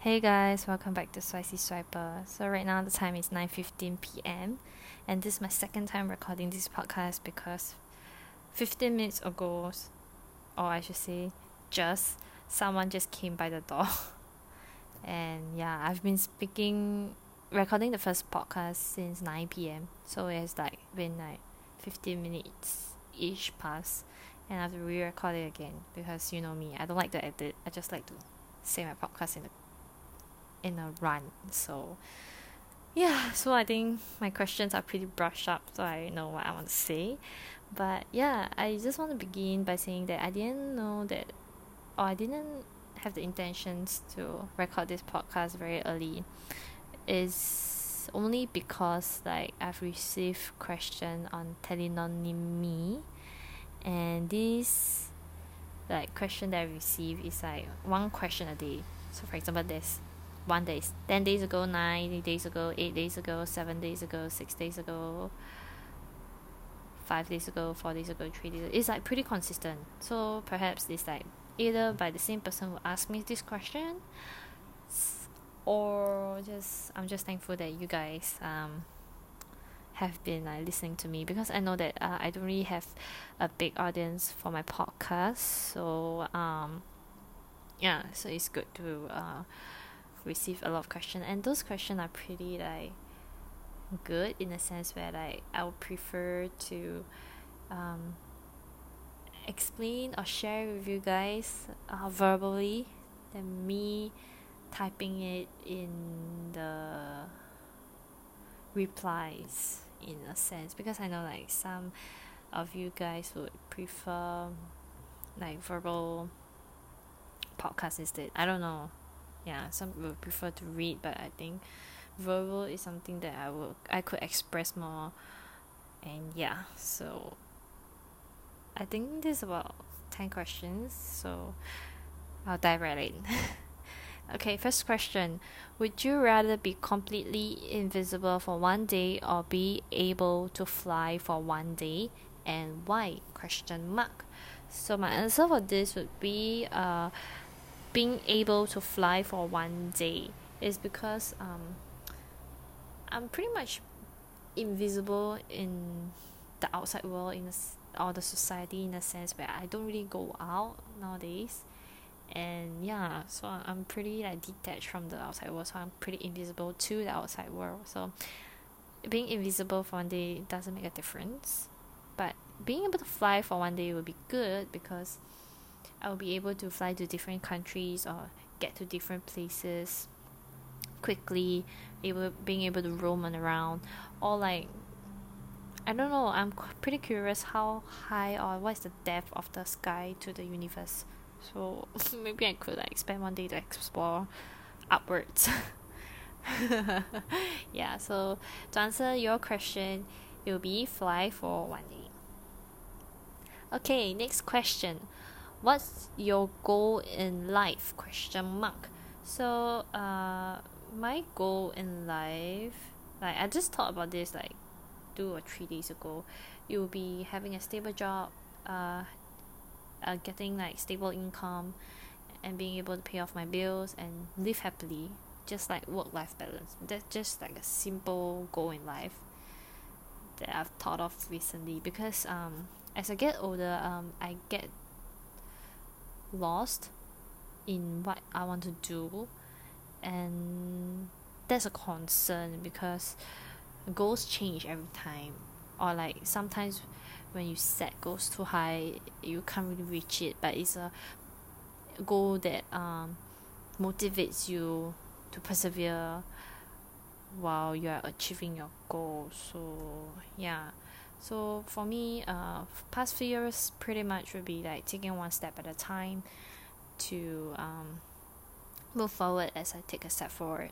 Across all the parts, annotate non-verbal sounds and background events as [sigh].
Hey guys, welcome back to Spicy Swiper. So right now the time is 9:15 p.m. and this is my second time recording this podcast because 15 minutes ago or I should say just someone just came by the door. [laughs] and yeah, I've been speaking recording the first podcast since 9 p.m. So it's like been like 15 minutes each past and I have to re-record it again because you know me, I don't like to edit. I just like to say my podcast in the in a run. So yeah, so I think my questions are pretty brushed up, so I know what I want to say. But yeah, I just want to begin by saying that I didn't know that, or I didn't have the intentions to record this podcast very early. Is only because like I've received question on Telenonimi, and this like question that I receive is like one question a day. So for example, there's one day, 10 days ago, 9 days ago, 8 days ago, 7 days ago, 6 days ago, 5 days ago, 4 days ago, 3 days ago. It's like pretty consistent. So perhaps it's like either by the same person who asked me this question or just I'm just thankful that you guys um have been like listening to me because I know that uh, I don't really have a big audience for my podcast so um yeah so it's good to uh receive a lot of questions and those questions are pretty like good in a sense where like I would prefer to um, explain or share with you guys uh, verbally than me typing it in the replies in a sense because I know like some of you guys would prefer like verbal podcast instead. I don't know yeah some people prefer to read but I think verbal is something that I will I could express more. And yeah so I think this is about 10 questions so I'll dive right in. [laughs] Okay first question. Would you rather be completely invisible for one day or be able to fly for one day? And why? Question mark. So my answer for this would be uh being able to fly for one day is because um, I'm pretty much invisible in the outside world in a, or the society in a sense where I don't really go out nowadays. And yeah so I'm pretty like detached from the outside world so I'm pretty invisible to the outside world. So being invisible for one day doesn't make a difference. But being able to fly for one day would be good because I will be able to fly to different countries or get to different places quickly, able being able to roam around, or like I don't know. I'm pretty curious how high or what is the depth of the sky to the universe. So [laughs] maybe I could like spend one day to explore upwards. [laughs] yeah. So to answer your question, it will be fly for one day. Okay. Next question what's your goal in life? Question mark. So uh my goal in life like I just thought about this like two or three days ago. You will be having a stable job uh, uh getting like stable income and being able to pay off my bills and live happily. Just like work life balance. That's just like a simple goal in life that I've thought of recently because um as I get older um I get lost in what I want to do. And that's a concern because goals change every time. Or like sometimes when you set goals too high you can't really reach it. But it's a goal that um, motivates you to persevere while you are achieving your goal so yeah so for me uh past few years pretty much would be like taking one step at a time to um move forward as I take a step forward.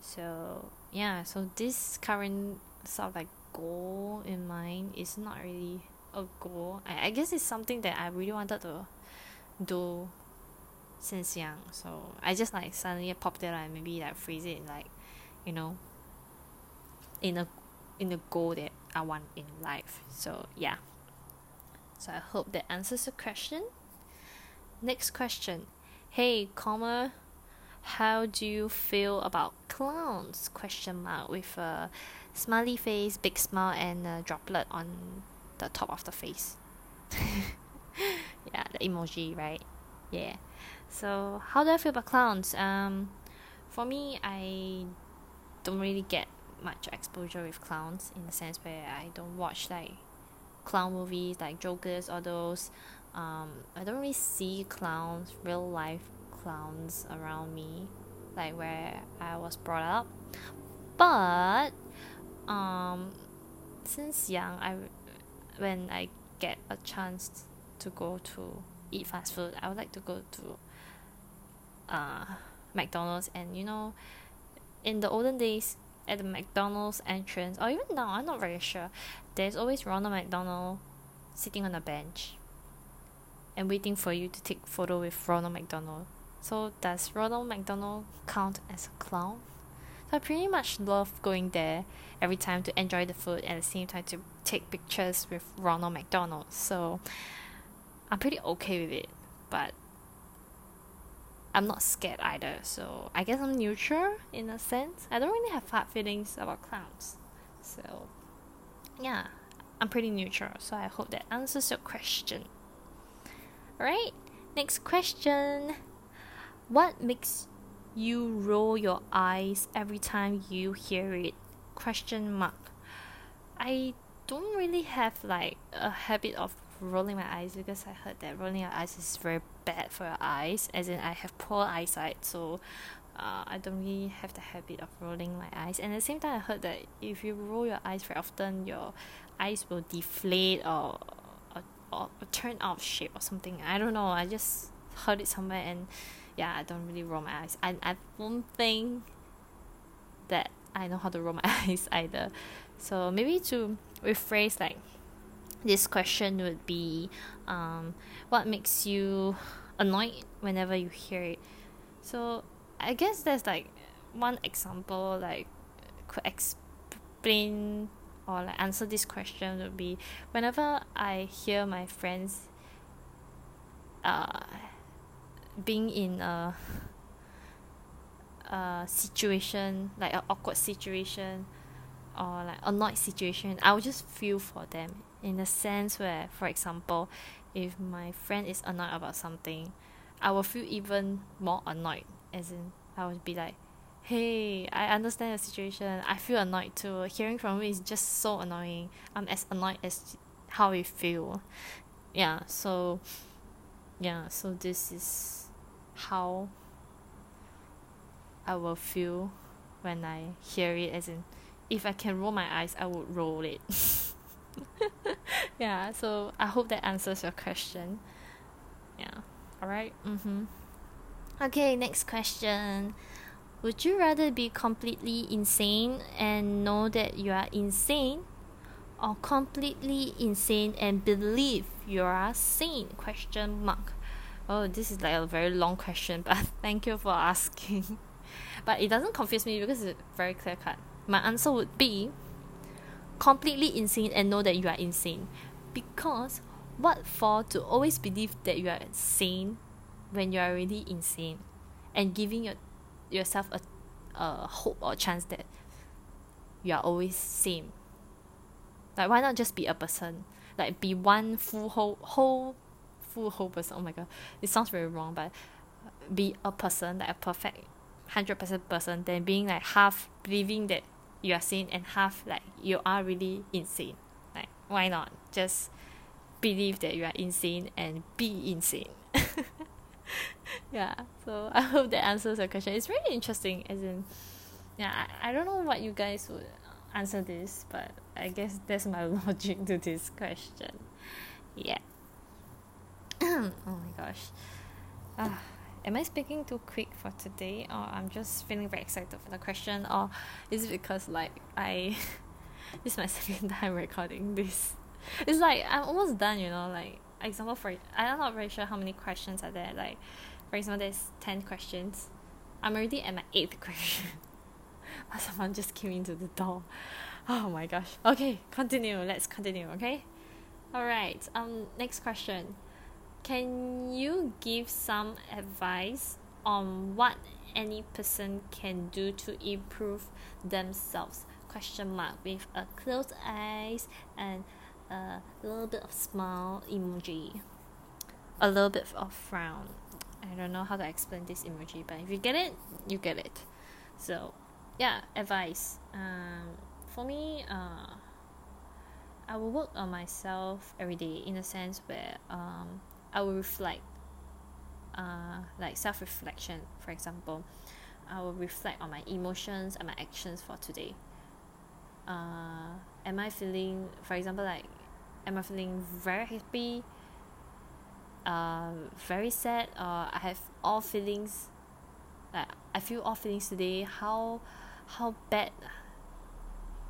So yeah so this current sort of like goal in mind is not really a goal. I, I guess it's something that I really wanted to do since young. So I just like suddenly popped it and maybe like phrase it like you know in a in the goal that I want in life. So yeah. So I hope that answers the question. Next question. Hey, comma, how do you feel about clowns? Question mark with a smiley face, big smile, and a droplet on the top of the face. [laughs] yeah, the emoji, right? Yeah. So how do I feel about clowns? Um, for me, I don't really get much exposure with clowns in the sense where I don't watch like clown movies like Jokers or those. Um, I don't really see clowns, real life clowns around me, like where I was brought up. But um, since young, I when I get a chance to go to eat fast food, I would like to go to uh, McDonald's and you know in the olden days at the McDonald's entrance or even now I'm not very sure. There's always Ronald McDonald sitting on a bench and waiting for you to take photo with Ronald McDonald. So does Ronald McDonald count as a clown? So I pretty much love going there every time to enjoy the food and at the same time to take pictures with Ronald McDonald. So I'm pretty okay with it but I'm not scared either, so I guess I'm neutral in a sense. I don't really have hard feelings about clowns. So, yeah, I'm pretty neutral, so I hope that answers your question. Alright, next question. What makes you roll your eyes every time you hear it? Question mark. I don't really have like a habit of rolling my eyes because I heard that rolling your eyes is very bad for your eyes as in I have poor eyesight so uh, I don't really have the habit of rolling my eyes. And at the same time I heard that if you roll your eyes very often your eyes will deflate or or, or, turn out shape or something. I don't know I just heard it somewhere and yeah I don't really roll my eyes. I, I don't think that I know how to roll my [laughs] eyes either. So maybe to rephrase like this question would be um, what makes you annoyed whenever you hear it? So i guess there's like one example like could explain or like answer this question would be whenever i hear my friends uh, being in a, a situation like an awkward situation or like annoyed situation I will just feel for them in the sense where for example if my friend is annoyed about something I will feel even more annoyed as in I would be like hey I understand the situation. I feel annoyed too. Hearing from you is just so annoying. I'm as annoyed as how you feel. Yeah so yeah so this is how I will feel when I hear it as in if I can roll my eyes I would roll it [laughs] [laughs] yeah, so I hope that answers your question. Yeah. Alright. Mm-hmm. Okay, next question. Would you rather be completely insane and know that you are insane or completely insane and believe you are sane? Question mark. Oh, this is like a very long question, [laughs] but thank you for asking. [laughs] but it doesn't confuse me because it's very clear cut. My answer would be completely insane and know that you are insane. Because what for to always believe that you are sane when you are already insane and giving your, yourself a, a hope or chance that you are always sane. Like why not just be a person? Like be one full whole whole full whole person. Oh my god. It sounds very wrong, but be a person, like a perfect hundred percent person, than being like half believing that you are sane and half like you are really insane. Like why not just believe that you are insane and be insane? [laughs] yeah. So [laughs] I hope that answers your question. It's really interesting as in yeah, I, I don't know what you guys would answer this, but I guess that's my [laughs] logic to this question. Yeah. [coughs] oh my gosh. Ah am I speaking too quick for today or I'm just feeling very excited for the question or is it because like I [laughs] this is my [laughs] second time recording this. It's like I'm almost done you know like example for I'm not very sure how many questions are there like for example there's 10 questions. I'm already at my 8th [laughs] question. Someone just came into the door. Oh my gosh. Okay continue. Let's continue okay? Alright um next question can you give some advice on what any person can do to improve themselves? Question mark with a closed eyes and a little bit of smile emoji. A little bit of frown. I don't know how to explain this emoji but if you get it you get it. So yeah advice. Um for me uh I will work on myself every day in a sense where um I will reflect uh like self reflection for example. I will reflect on my emotions and my actions for today. Uh am I feeling for example like am I feeling very happy uh very sad or I have all feelings like I feel all feelings today? How how bad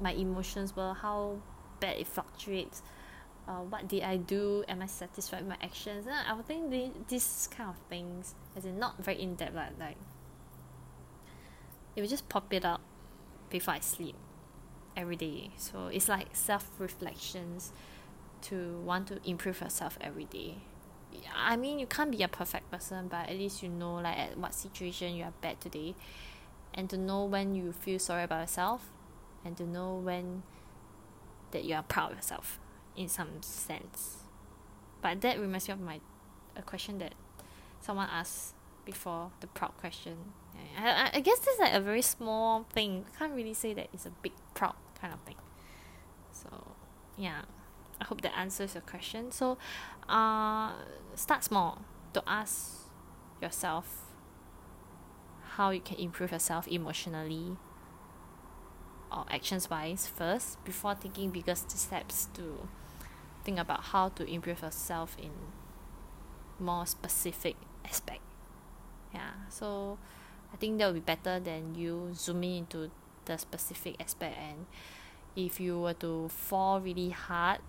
my emotions were how bad it fluctuates uh, what did I do? Am I satisfied with my actions? I would think the, this kind of things as in not very in depth like, like it will just pop it up before I sleep every day. So it's like self reflections to want to improve yourself every day. I mean you can't be a perfect person but at least you know like at what situation you are bad today. And to know when you feel sorry about yourself and to know when that you are proud of yourself in some sense. But that reminds me of my a question that someone asked before the proud question. I, I, I guess this is like a very small thing. Can't really say that it's a big proud kind of thing. So yeah. I hope that answers your question. So uh start small. To ask yourself how you can improve yourself emotionally or actions wise first before taking bigger steps to think about how to improve yourself in more specific aspect. Yeah so I think that will be better than you zooming into the specific aspect and if you were to fall really hard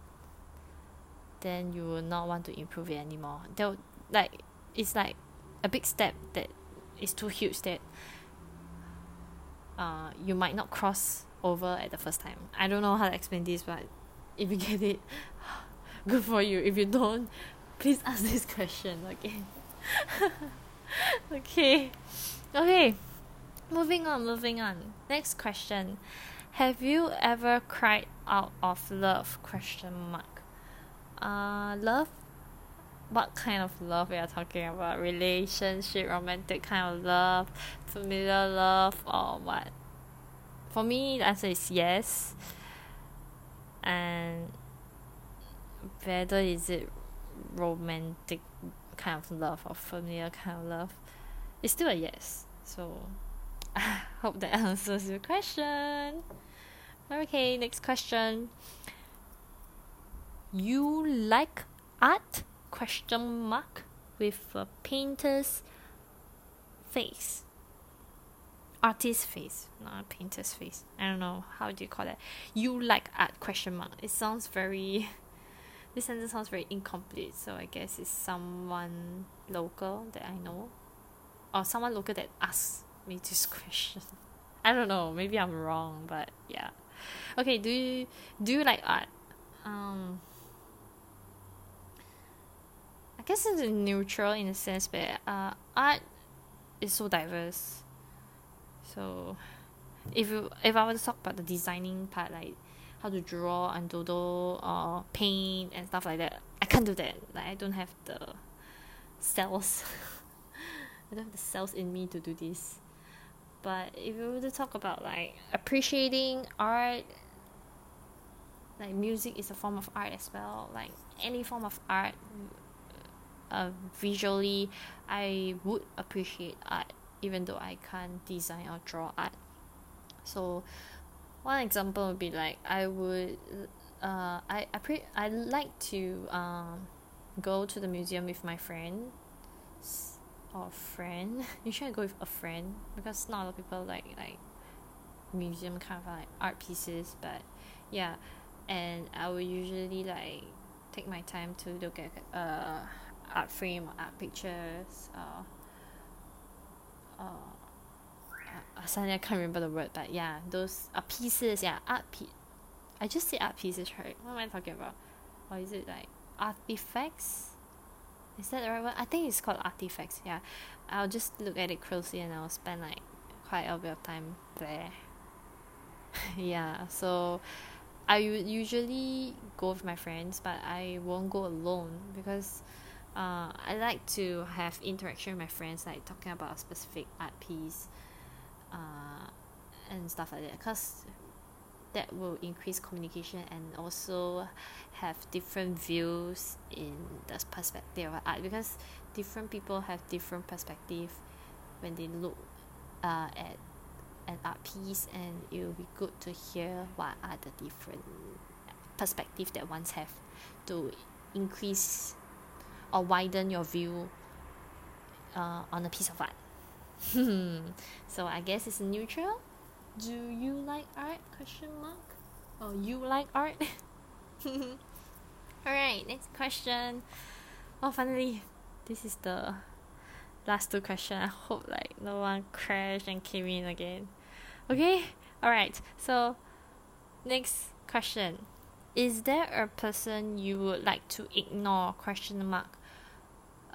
then you will not want to improve it anymore. That like it's like a big step that is too huge that uh you might not cross over at the first time. I don't know how to explain this but if you get it good for you. If you don't please ask this question again [laughs] okay. Okay. Moving on moving on. Next question. Have you ever cried out of love? Question mark. Uh love? What kind of love we are talking about? Relationship romantic kind of love familiar love or what? For me the answer is yes. And whether is it romantic kind of love or familiar kind of love it's still a yes. So I [laughs] hope that answers your question. Okay next question. You like art? Question mark with a painter's face. Artist face not painter's face. I don't know how do you call that? You like art? Question mark. It sounds very [laughs] this sentence sounds very incomplete so I guess it's someone local that I know. Or someone local that asked me this [laughs] question. I don't know maybe I'm wrong but yeah. Okay do you do you like art? Um I guess it's neutral in a sense but uh art is so diverse. So if you if I were to talk about the designing part like how to draw and doodle or paint and stuff like that. I can't do that. Like I don't have the cells. [laughs] I don't have the cells in me to do this. But if you were to talk about like appreciating art like music is a form of art as well. Like any form of art uh, visually I would appreciate art even though I can't design or draw art. So one example would be like I would uh I I pre I like to um go to the museum with my friend or friend. [laughs] Usually I go with a friend because not a lot of people like like museum kind of like art pieces but yeah. And I will usually like take my time to look at uh art frame or art pictures uh uh suddenly I can't remember the word but yeah those uh, pieces yeah art piece I just say art pieces right? What am I talking about? Or is it like artifacts? Is that the right word? I think it's called artifacts yeah. I'll just look at it closely and I'll spend like quite a bit of time there. [laughs] Yeah so I would usually go with my friends but I won't go alone because uh, I like to have interaction with my friends like talking about a specific art piece uh, and stuff like that because that will increase communication and also have different views in the perspective of art because different people have different perspective when they look uh, at an art piece and it will be good to hear what are the different perspective that ones have to increase or widen your view uh, on a piece of art [laughs] so I guess it's neutral. Do you like art? Question mark. Or you like art? [laughs] Alright next question. Oh finally this is the last two questions. I hope like no one crashed and came in again. Okay alright. So next question. Is there a person you would like to ignore? Question mark.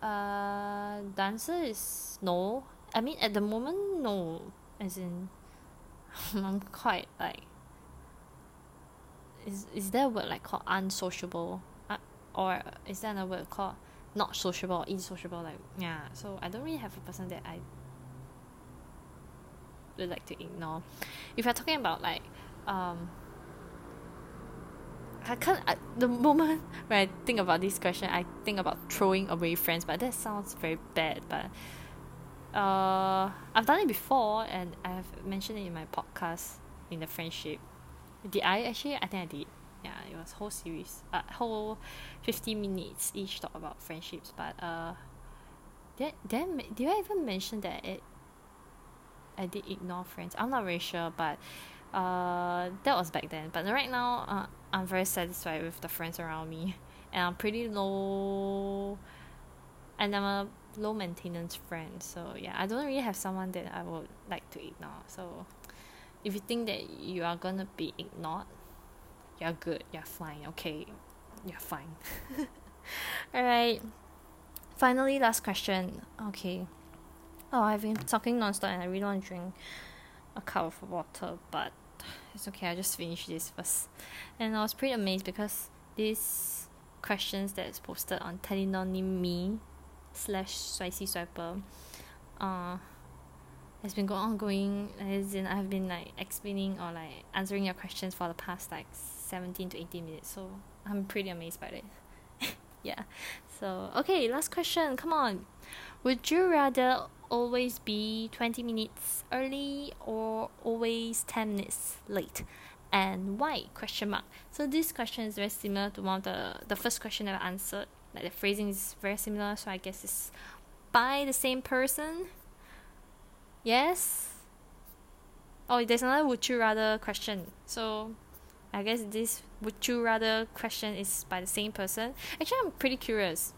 Uh the answer is no I mean at the moment no. As in [laughs] I'm quite like is is there a word like called unsociable? Uh, or is there a word called not sociable or insociable? Like yeah so I don't really have a person that I would like to ignore. If you're talking about like um I can't I, the moment [laughs] when I think about this question I think about throwing away friends but that sounds very bad but uh I've done it before and I have mentioned it in my podcast in the friendship. Did I actually? I think I did. Yeah it was whole series uh whole fifty minutes each talk about friendships but uh did then did I even mention that it I did ignore friends? I'm not very sure but uh that was back then. But right now uh, I'm very satisfied with the friends around me. And I'm pretty low and I'm a low maintenance friend. So yeah I don't really have someone that I would like to ignore. So if you think that you are gonna be ignored you're good. You're fine. Okay. You're fine. [laughs] Alright. Finally last question. Okay. Oh I've been talking nonstop and I really want to drink a cup of water but it's okay. I just finish this first. And I was pretty amazed because these questions that's posted on Telenonym slash spicy swiper. Uh has been going ongoing as in I've been like explaining or like answering your questions for the past like 17 to 18 minutes so I'm pretty amazed by it. [laughs] Yeah. So okay last question come on. Would you rather always be 20 minutes early or always 10 minutes late? And why? Question mark. So this question is very similar to one of the the first question that I answered the phrasing is very similar so I guess it's by the same person? Yes? Oh there's another would you rather question. So I guess this would you rather question is by the same person. Actually I'm pretty curious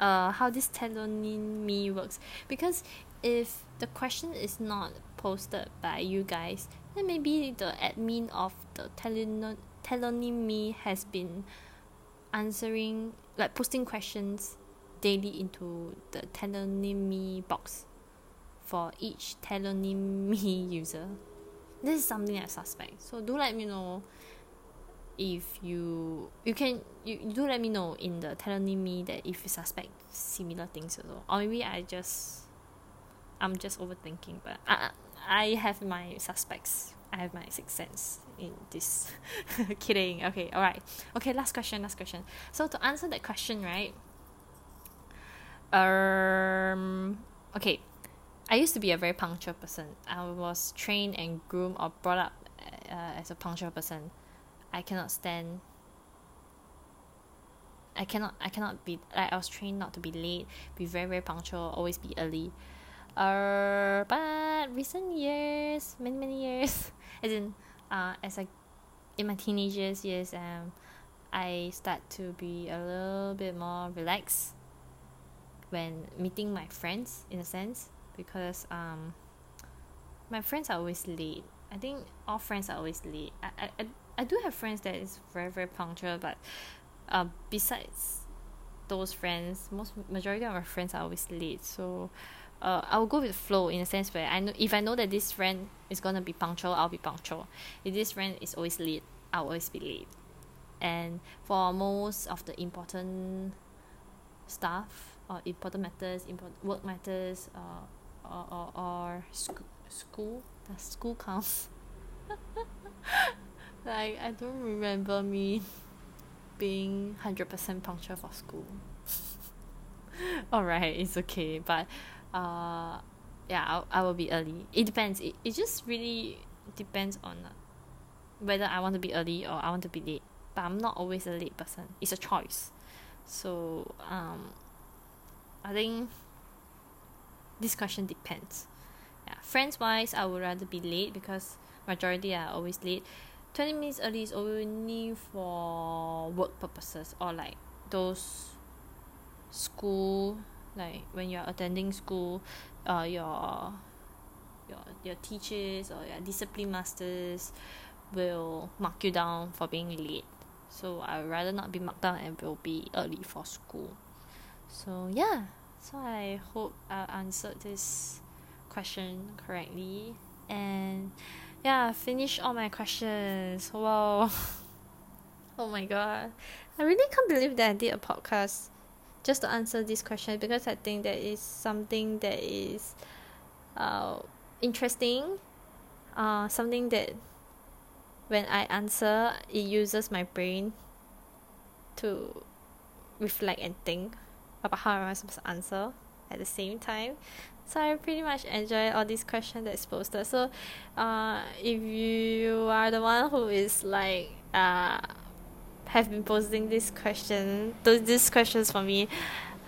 uh how this Tellonym works. Because if the question is not posted by you guys then maybe the admin of the Tellonym has been answering like posting questions daily into the Tellonym box for each Tellonym [laughs] user. This is something I suspect. So do let me know if you you can you, you do let me know in the Tellonym that if you suspect similar things also. Or maybe I just I'm just overthinking but I I have my suspects. I have my sixth sense in this [laughs] kidding. Okay all right okay last question last question. So to answer that question right um okay. I used to be a very punctual person. I was trained and groomed or brought up uh, as a punctual person. I cannot stand I cannot I cannot be like I was trained not to be late be very very punctual always be early. Uh but recent years many many years [laughs] as in uh as I in my teenagers years um I start to be a little bit more relaxed when meeting my friends in a sense because um my friends are always late. I think all friends are always late. I I, I do have friends that is very very punctual but uh besides those friends most majority of my friends are always late. So uh, I'll go with the flow in a sense where I know if I know that this friend is gonna be punctual I'll be punctual. If this friend is always late I'll always be late. And for most of the important stuff or important matters important work matters uh, or, or, or sc- school does school counts? [laughs] like I don't remember me being hundred percent punctual for school. [laughs] Alright it's okay but uh yeah I'll, I will be early. It depends. It, it just really depends on whether I want to be early or I want to be late. But I'm not always a late person. It's a choice. So um I think this question depends. Yeah friends wise I would rather be late because majority are always late. Twenty minutes early is only for work purposes or like those school like when you're attending school uh your your your teachers or your discipline masters will mark you down for being late. So I would rather not be marked down and will be early for school. So yeah. So I hope I answered this question correctly. And yeah finish all my questions. Wow. [laughs] Oh my god. I really can't believe that I did a podcast just to answer this question because I think that is something that is uh interesting uh something that when I answer it uses my brain to reflect and think about how am I supposed to answer at the same time. So I pretty much enjoy all these questions that's posted. So uh if you are the one who is like uh have been posting this question these questions for me.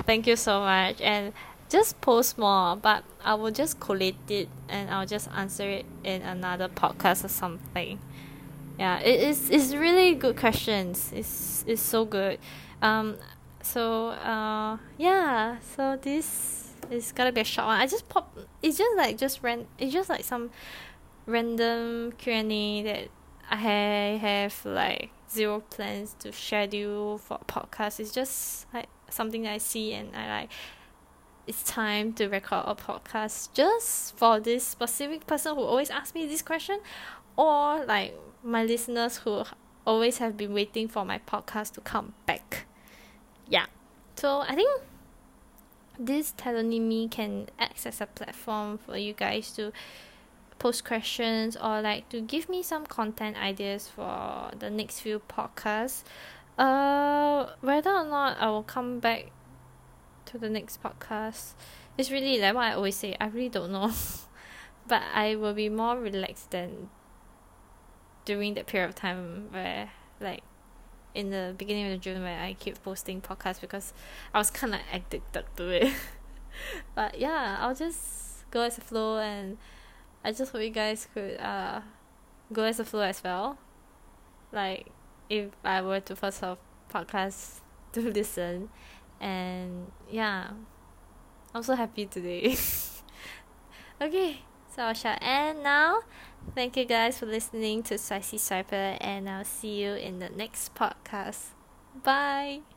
Thank you so much. And just post more but I will just collate it and I'll just answer it in another podcast or something. Yeah it is it's really good questions. It's it's so good. Um so uh yeah so this is gonna be a short one. I just pop it's just like just ran it's just like some random Q&A that I have like zero plans to schedule for podcast. It's just like something I see and I like. It's time to record a podcast just for this specific person who always asks me this question or like my listeners who always have been waiting for my podcast to come back. Yeah. So I think this me can act as a platform for you guys to post questions or like to give me some content ideas for the next few podcasts. Uh, whether or not I will come back to the next podcast, it's really like what I always say. I really don't know, [laughs] but I will be more relaxed than during that period of time where like in the beginning of the June where I keep posting podcasts because I was kind of addicted to it. [laughs] but yeah, I'll just go as a flow and I just hope you guys could uh go as a flow as well. Like if I were to first have podcast [laughs] to listen and yeah. I'm so happy today. [laughs] okay, so I shall end now. Thank you guys for listening to Spicy Swiper and I'll see you in the next podcast. Bye.